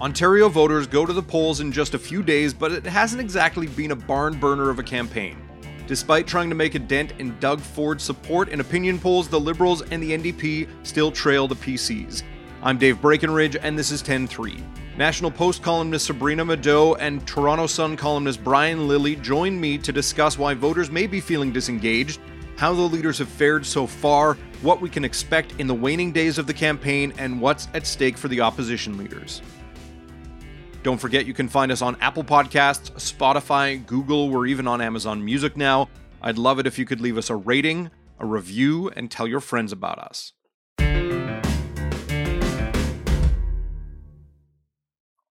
Ontario voters go to the polls in just a few days, but it hasn't exactly been a barn burner of a campaign. Despite trying to make a dent in Doug Ford's support in opinion polls, the Liberals and the NDP still trail the PCs. I'm Dave Breckenridge, and this is 10 3. National Post columnist Sabrina Maddeaux and Toronto Sun columnist Brian Lilley join me to discuss why voters may be feeling disengaged, how the leaders have fared so far, what we can expect in the waning days of the campaign, and what's at stake for the opposition leaders. Don't forget you can find us on Apple Podcasts, Spotify, Google, we're even on Amazon Music now. I'd love it if you could leave us a rating, a review, and tell your friends about us.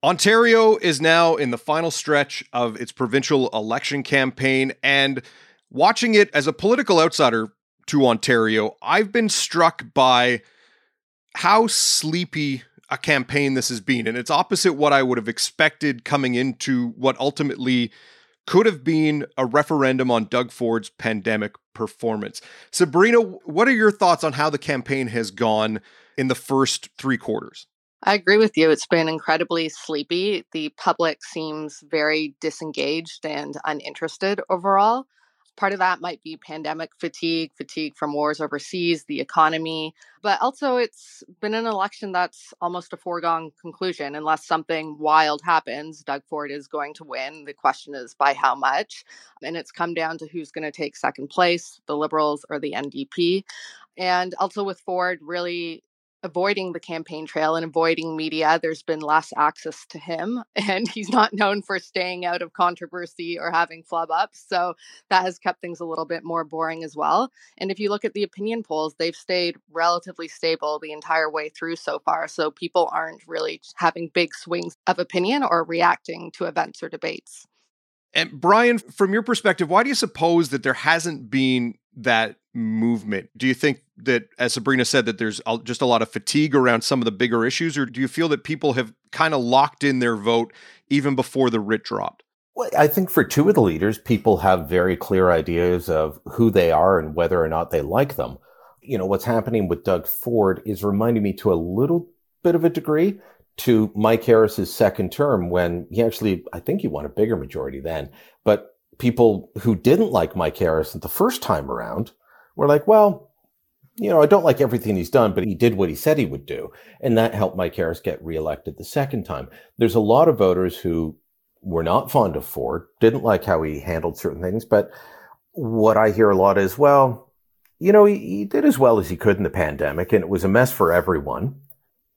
Ontario is now in the final stretch of its provincial election campaign, and watching it as a political outsider to Ontario, I've been struck by how sleepy a campaign this has been. And it's opposite what I would have expected coming into what ultimately could have been a referendum on Doug Ford's pandemic performance. Sabrina, what are your thoughts on how the campaign has gone in the first three quarters? I agree with you. It's been incredibly sleepy. The public seems very disengaged and uninterested overall. Part of that might be pandemic fatigue, fatigue from wars overseas, the economy, but also it's been an election that's almost a foregone conclusion. Unless something wild happens, Doug Ford is going to win. The question is by how much. And it's come down to who's going to take second place, the Liberals or the NDP. And also with Ford really avoiding the campaign trail and avoiding media. There's been less access to him, and he's not known for staying out of controversy or having flub ups. So that has kept things a little bit more boring as well. And if you look at the opinion polls, they've stayed relatively stable the entire way through so far. So people aren't really having big swings of opinion or reacting to events or debates. And Brian, from your perspective, why do you suppose that there hasn't been that movement? Do you think that, as Sabrina said, that there's just a lot of fatigue around some of the bigger issues, or do you feel that people have kind of locked in their vote even before the writ dropped? Well, I think for two of the leaders, people have very clear ideas of who they are and whether or not they like them. You know, what's happening with Doug Ford is reminding me to a little bit of a degree to Mike Harris's second term when he actually, I think he won a bigger majority then, but people who didn't like Mike Harris the first time around were like, well, you know, I don't like everything he's done, but he did what he said he would do. And that helped Mike Harris get reelected the second time. There's a lot of voters who were not fond of Ford, didn't like how he handled certain things. But what I hear a lot is, well, you know, he, he did as well as he could in the pandemic and it was a mess for everyone.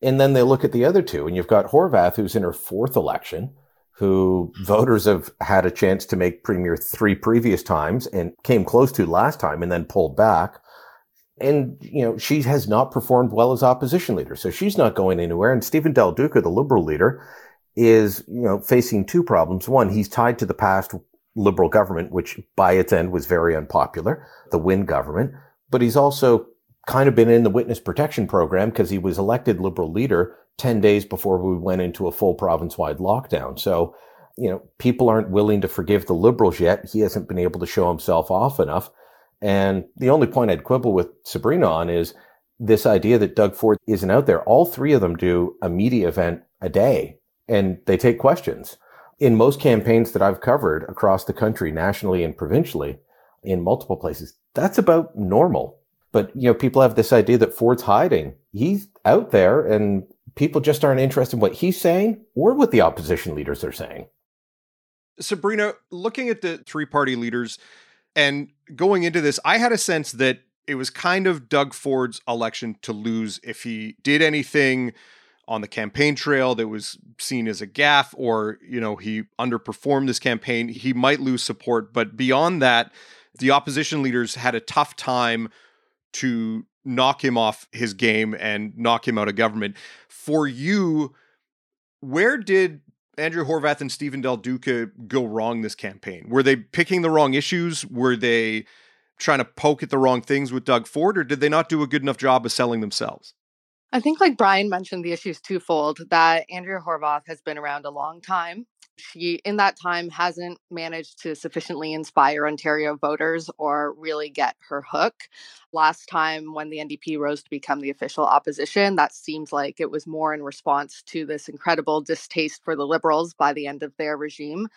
And then they look at the other two and you've got Horwath, who's in her fourth election who voters have had a chance to make premier three previous times and came close to last time and then pulled back. And, you know, she has not performed well as opposition leader. So she's not going anywhere. And Stephen Del Duca, the liberal leader, is, you know, facing two problems. One, he's tied to the past liberal government, which by its end was very unpopular, the Wynne government. But he's also kind of been in the witness protection program because he was elected liberal leader 10 days before we went into a full province wide lockdown. So, you know, people aren't willing to forgive the liberals yet. He hasn't been able to show himself off enough. And the only point I'd quibble with Sabrina on is this idea that Doug Ford isn't out there. All three of them do a media event a day and they take questions. In most campaigns that I've covered across the country, nationally and provincially, in multiple places, that's about normal. But, you know, people have this idea that Ford's hiding. He's out there and people just aren't interested in what he's saying or what the opposition leaders are saying. Sabrina, looking at the three party leaders and going into this, I had a sense that it was kind of Doug Ford's election to lose if he did anything on the campaign trail that was seen as a gaffe or, you know, he underperformed this campaign, he might lose support. But beyond that, the opposition leaders had a tough time to knock him off his game and knock him out of government. For you, where did Andrea Horwath and Stephen Del Duca go wrong this campaign? Were they picking the wrong issues? Were they trying to poke at the wrong things with Doug Ford, or did they not do a good enough job of selling themselves? I think, like Brian mentioned, the issue is twofold that Andrea Horwath has been around a long time She, in that time, hasn't managed to sufficiently inspire Ontario voters or really get her hook. Last time, when the NDP rose to become the official opposition, that seems like it was more in response to this incredible distaste for the Liberals by the end of their regime.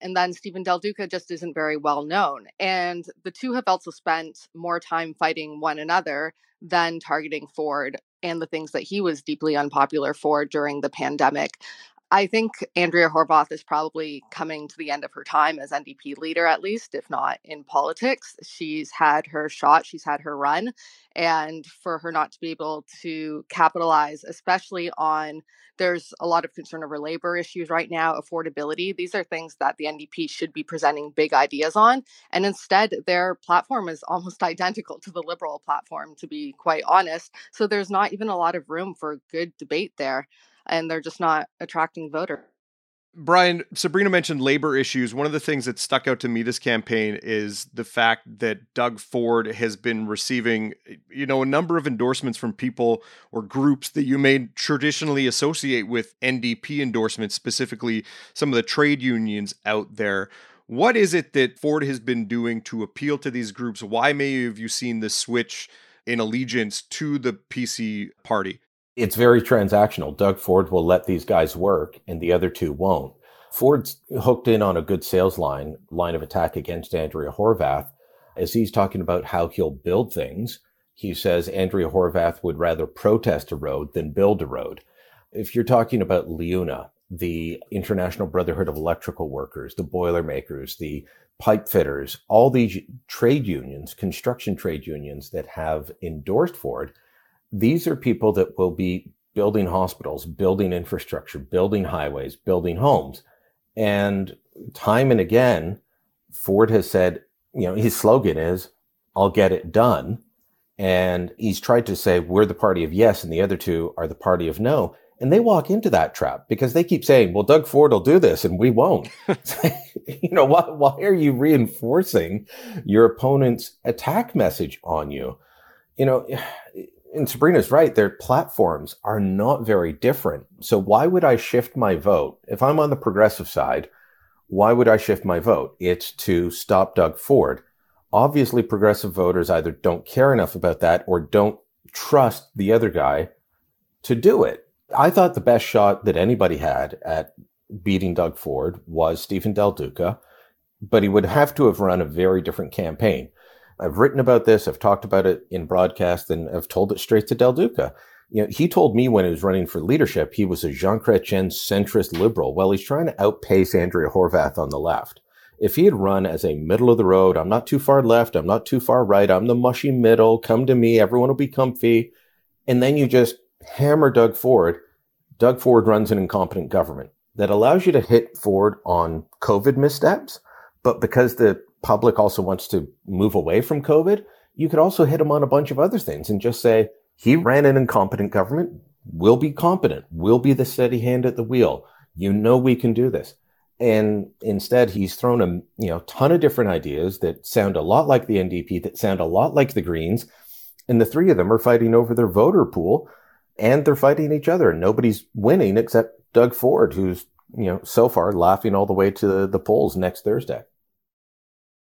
And then Stephen Del Duca just isn't very well known. And the two have also spent more time fighting one another than targeting Ford and the things that he was deeply unpopular for during the pandemic. I think Andrea Horwath is probably coming to the end of her time as NDP leader, at least, if not in politics. She's had her shot, she's had her run. And for her not to be able to capitalize, especially on there's a lot of concern over labor issues right now, affordability. These are things that the NDP should be presenting big ideas on. And instead, their platform is almost identical to the Liberal platform, to be quite honest. So there's not even a lot of room for good debate there and they're just not attracting voters. Brian, Sabrina mentioned labor issues. One of the things that stuck out to me this campaign is the fact that Doug Ford has been receiving, eh, you know, a number of endorsements from people or groups that you may traditionally associate with NDP endorsements, specifically some of the trade unions out there. What is it that Ford has been doing to appeal to these groups? Why may have you seen this switch in allegiance to the PC party? It's very transactional. Doug Ford will let these guys work and the other two won't. Ford's hooked in on a good sales line, line of attack against Andrea Horwath. as he's talking about how he'll build things. He says Andrea Horwath would rather protest a road than build a road. If you're talking about LIUNA, the International Brotherhood of Electrical Workers, the Boilermakers, the pipe fitters, all these trade unions, construction trade unions that have endorsed Ford, these are people that will be building hospitals, building infrastructure, building highways, building homes. And time and again, Ford has said, you know, his slogan is, I'll get it done. And he's tried to say, we're the party of yes, and the other two are the party of no. And they walk into that trap because they keep saying, well, Doug Ford will do this and we won't. you know, why, why are you reinforcing your opponent's attack message on you? You know, and Sabrina's right, their platforms are not very different. So why would I shift my vote? If I'm on the progressive side, why would I shift my vote? It's to stop Doug Ford. Obviously, progressive voters either don't care enough about that or don't trust the other guy to do it. I thought the best shot that anybody had at beating Doug Ford was Stephen Del Duca, but he would have to have run a very different campaign. I've written about this. I've talked about it in broadcast and I've told it straight to Del Duca. You know, he told me when he was running for leadership, he was a Jean Chrétien centrist liberal. Well, he's trying to outpace Andrea Horwath on the left. If he had run as a middle of the road, I'm not too far left, I'm not too far right, I'm the mushy middle, come to me, everyone will be comfy. And then you just hammer Doug Ford. Doug Ford runs an incompetent government that allows you to hit Ford on COVID missteps. But because the public also wants to move away from COVID, you could also hit him on a bunch of other things and just say, he ran an incompetent government. We'll be competent. We'll be the steady hand at the wheel. You know, we can do this. And instead, he's thrown a you know ton of different ideas that sound a lot like the NDP, that sound a lot like the Greens, and the three of them are fighting over their voter pool, and they're fighting each other. And nobody's winning except Doug Ford, who's you know so far laughing all the way to the polls next Thursday.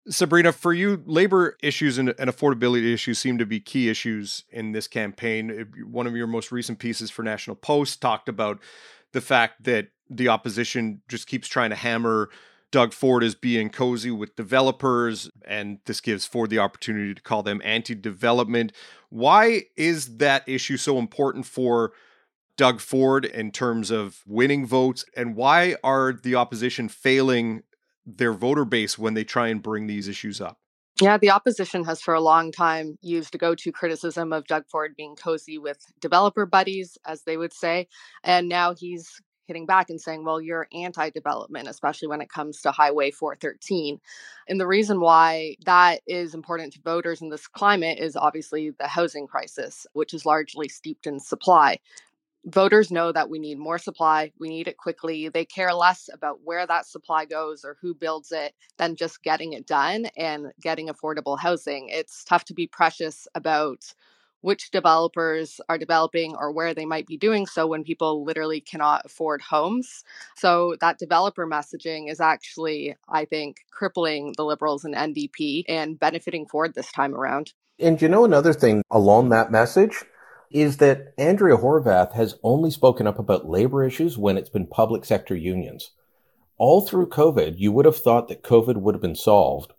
Sabrina, for you, labor issues and, and, affordability issues seem to be key issues in this campaign. One of your most recent pieces for National Post talked about the fact that the opposition just keeps trying to hammer Doug Ford as being cozy with developers, and this gives Ford the opportunity to call them anti development. Why is that issue so important for Doug Ford in terms of winning votes? And why are the opposition failing their voter base when they try and bring these issues up. Yeah, the opposition has for a long time used a go to criticism of Doug Ford being cozy with developer buddies, as they would say. And now he's hitting back and saying, well, you're anti development, especially when it comes to Highway 413. And the reason why that is important to voters in this climate is obviously the housing crisis, which is largely steeped in supply voters know that we need more supply. We need it quickly. They care less about where that supply goes or who builds it than just getting it done and getting affordable housing. It's tough to be precious about which developers are developing or where they might be doing so when people literally cannot afford homes. So that developer messaging is actually, I think, crippling the Liberals and NDP and benefiting Ford this time around. And you know, another thing along that message is that Andrea Horwath has only spoken up about labor issues when it's been public sector unions. All through COVID, you would have thought that COVID would have been solved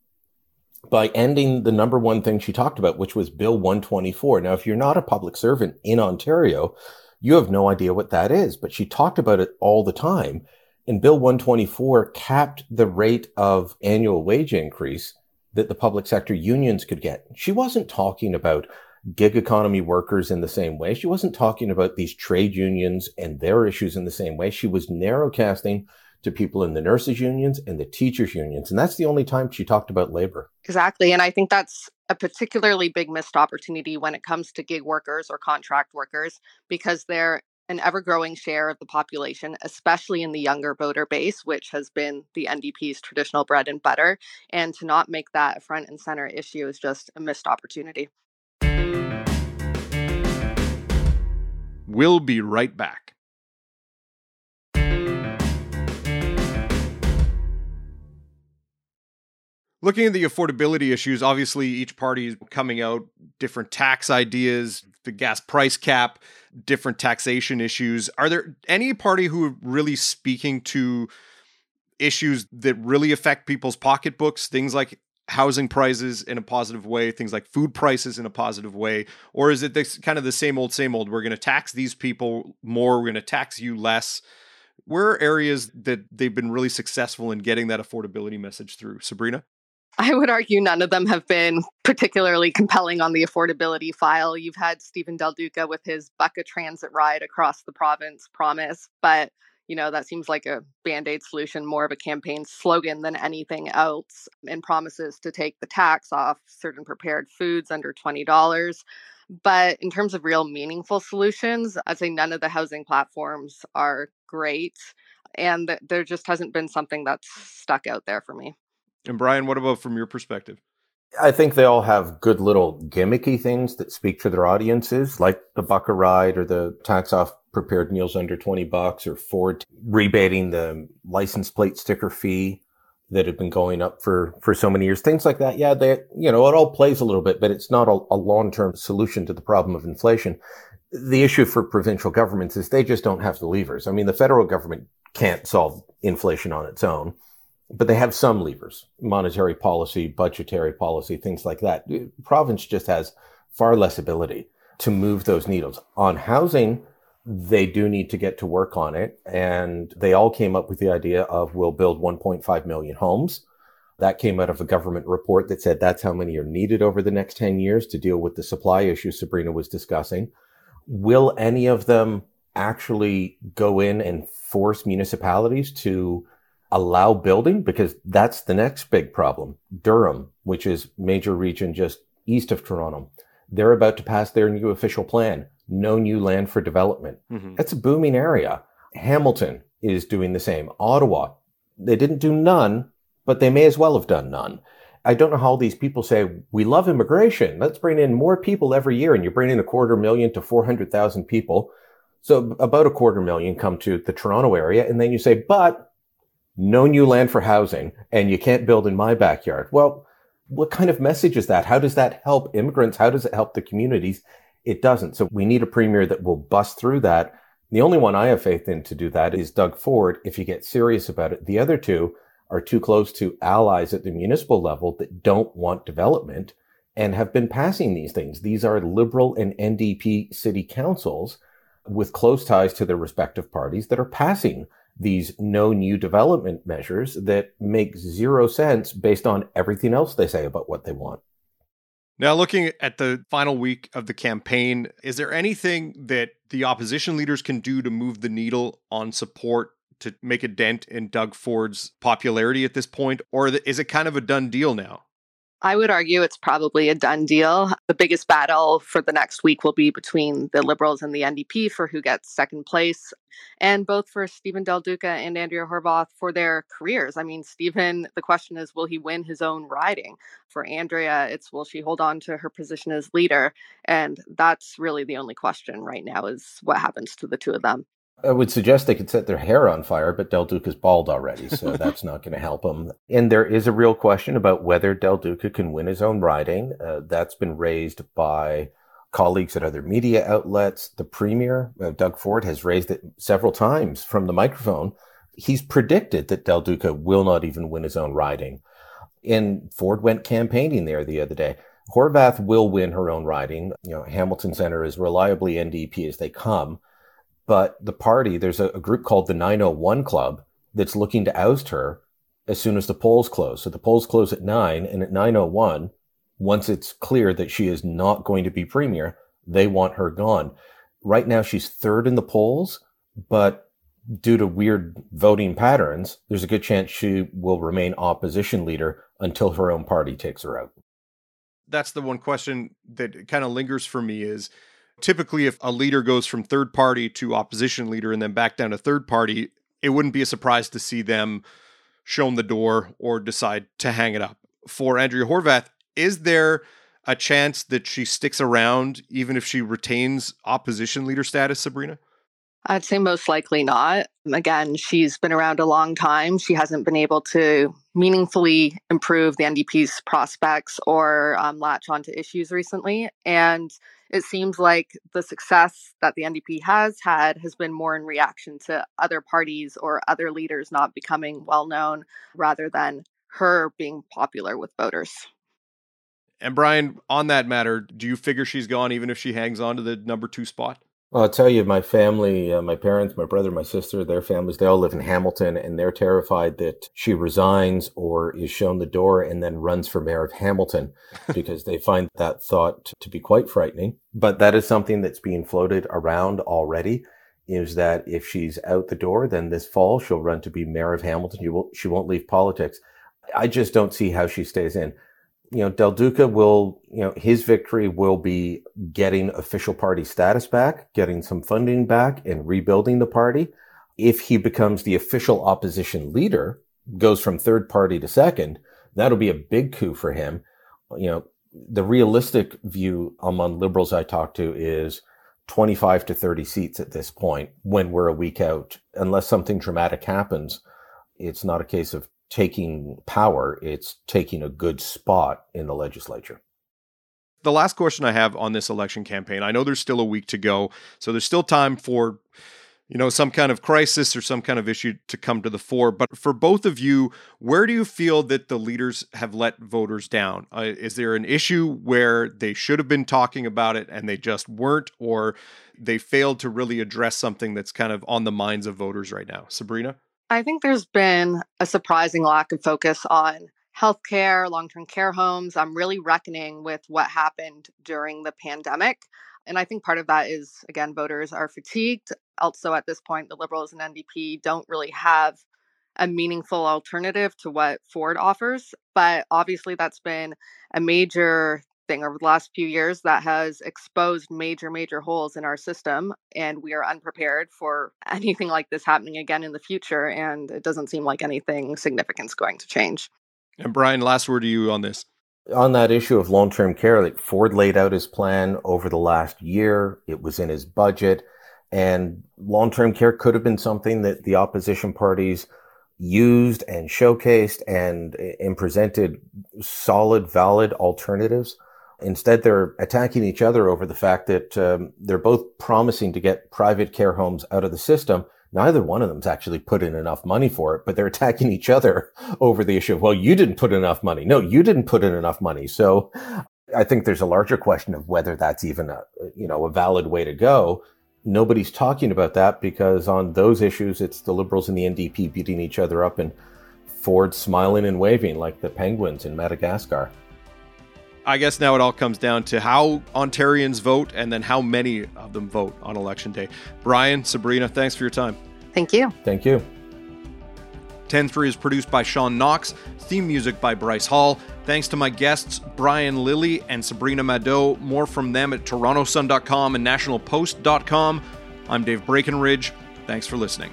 by ending the number one thing she talked about, which was Bill 124. Now, if you're not a public servant in Ontario, you have no idea what that is, but she talked about it all the time. And Bill 124 capped the rate of annual wage increase that the public sector unions could get. She wasn't talking about gig economy workers in the same way. She wasn't talking about these trade unions and their issues in the same way. She was narrow casting to people in the nurses unions and the teachers unions. And that's the only time she talked about labor. Exactly. And I think that's a particularly big missed opportunity when it comes to gig workers or contract workers because they're an ever growing share of the population, especially in the younger voter base, which has been the NDP's traditional bread and butter. And to not make that a front and center issue is just a missed opportunity. We'll be right back. Looking at the affordability issues, obviously each party is coming out different tax ideas, the gas price cap, different taxation issues. Are there any party who are really speaking to issues that really affect people's pocketbooks, things like housing prices in a positive way, things like food prices in a positive way, or is it this kind of the same old, same old? We're going to tax these people more, we're going to tax you less. Where are areas that they've been really successful in getting that affordability message through? Sabrina? I would argue none of them have been particularly compelling on the affordability file. You've had Stephen Del Duca with his bucket transit ride across the province promise, but you know, that seems like a band aid solution, more of a campaign slogan than anything else, and promises to take the tax off certain prepared foods under $20. But in terms of real meaningful solutions, I'd say none of the housing platforms are great. And there just hasn't been something that's stuck out there for me. And Brian, what about from your perspective? I think they all have good little gimmicky things that speak to their audiences, like the buck-a-ride or the tax off prepared meals under 20 bucks or Ford rebating the license plate sticker fee that had been going up for, for so many years. Things like that. Yeah, they, you know, it all plays a little bit, but it's not a, a long-term solution to the problem of inflation. The issue for provincial governments is they just don't have the levers. I mean, the federal government can't solve inflation on its own, but they have some levers, monetary policy, budgetary policy, things like that. Province just has far less ability to move those needles on housing they do need to get to work on it. And they all came up with the idea of we'll build 1.5 million homes. That came out of a government report that said that's how many are needed over the next 10 years to deal with the supply issue Sabrina was discussing. Will any of them actually go in and force municipalities to allow building? Because that's the next big problem. Durham, which is major region just east of Toronto, they're about to pass their new official plan no new land for development. Mm-hmm. That's a booming area. Hamilton is doing the same. Ottawa, they didn't do none, but they may as well have done none. I don't know how these people say, we love immigration. Let's bring in more people every year. And you bring in a quarter million to 400,000 people. So about a quarter million come to the Toronto area. And then you say, but no new land for housing and you can't build in my backyard. Well, what kind of message is that? How does that help immigrants? How does it help the communities? It doesn't. So we need a premier that will bust through that. The only one I have faith in to do that is Doug Ford if you get serious about it. The other two are too close to allies at the municipal level that don't want development and have been passing these things. These are liberal and NDP city councils with close ties to their respective parties that are passing these no new development measures that make zero sense based on everything else they say about what they want. Now, looking at the final week of the campaign, is there anything that the opposition leaders can do to move the needle on support to make a dent in Doug Ford's popularity at this point? Or is it kind of a done deal now? I would argue it's probably a done deal. The biggest battle for the next week will be between the Liberals and the NDP for who gets second place, and both for Stephen Del Duca and Andrea Horwath for their careers. I mean, Stephen, the question is, will he win his own riding? For Andrea, it's will she hold on to her position as leader? And that's really the only question right now is what happens to the two of them. I would suggest they could set their hair on fire, but Del Duca is bald already, so that's not going to help him. And there is a real question about whether Del Duca can win his own riding. Uh, that's been raised by colleagues at other media outlets. The premier, uh, Doug Ford, has raised it several times from the microphone. He's predicted that Del Duca will not even win his own riding. And Ford went campaigning there the other day. Horwath will win her own riding. You know, Hamilton Center is reliably NDP as they come. But the party, there's a, a group called the 901 Club that's looking to oust her as soon as the polls close. So the polls close at 9, and at 901, once it's clear that she is not going to be premier, they want her gone. Right now, she's third in the polls, but due to weird voting patterns, there's a good chance she will remain opposition leader until her own party takes her out. That's the one question that kind of lingers for me is typically if a leader goes from third party to opposition leader and then back down to third party, it wouldn't be a surprise to see them shown the door or decide to hang it up. For Andrea Horwath, is there a chance that she sticks around even if she retains opposition leader status, Sabrina? I'd say most likely not. Again, she's been around a long time. She hasn't been able to meaningfully improve the NDP's prospects or um, latch onto issues recently. And it seems like the success that the NDP has had has been more in reaction to other parties or other leaders not becoming well known rather than her being popular with voters. And Brian, on that matter, do you figure she's gone even if she hangs on to the number two spot? Well, I'll tell you, my family, uh, my parents, my brother, my sister, their families, they all live in Hamilton and they're terrified that she resigns or is shown the door and then runs for mayor of Hamilton because they find that thought to be quite frightening. But that is something that's being floated around already is that if she's out the door, then this fall she'll run to be mayor of Hamilton. Will, she won't leave politics. I just don't see how she stays in you know, Del Duca will, you know, his victory will be getting official party status back, getting some funding back, and rebuilding the party. If he becomes the official opposition leader, goes from third party to second, that'll be a big coup for him. You know, the realistic view among liberals I talk to is 25 to 30 seats at this point when we're a week out. Unless something dramatic happens, it's not a case of taking power, it's taking a good spot in the legislature. The last question I have on this election campaign, I know there's still a week to go, so there's still time for you know some kind of crisis or some kind of issue to come to the fore but for both of you where do you feel that the leaders have let voters down? Uh, is there an issue where they should have been talking about it and they just weren't or they failed to really address something that's kind of on the minds of voters right now? Sabrina I think there's been a surprising lack of focus on healthcare, long term care homes. I'm really reckoning with what happened during the pandemic. And I think part of that is, again, voters are fatigued. Also, at this point, the Liberals and NDP don't really have a meaningful alternative to what Ford offers. But obviously, that's been a major thing over the last few years that has exposed major, major holes in our system. And we are unprepared for anything like this happening again in the future. And it doesn't seem like anything significant is going to change. And Brian, last word to you on this. On that issue of long term care, like Ford laid out his plan over the last year, it was in his budget. And long term care could have been something that the opposition parties used and showcased and, eh, and presented solid, valid alternatives. Instead, they're attacking each other over the fact that um, they're both promising to get private care homes out of the system. Neither one of them's actually put in enough money for it, but they're attacking each other over the issue of, well, you didn't put enough money. No, you didn't put in enough money. So I think there's a larger question of whether that's even a, you know, a valid way to go. Nobody's talking about that because on those issues, it's the liberals and the NDP beating each other up and Ford smiling and waving like the penguins in Madagascar. I guess now it all comes down to how Ontarians vote and then how many of them vote on election day. Brian, Sabrina, thanks for your time. Thank you. Thank you. 10 3 is produced by Sean Knox, theme music by Bryce Hall. Thanks to my guests, Brian Lilley and Sabrina Maddeaux. More from them at torontosun.com and nationalpost.com. I'm Dave Breckenridge. Thanks for listening.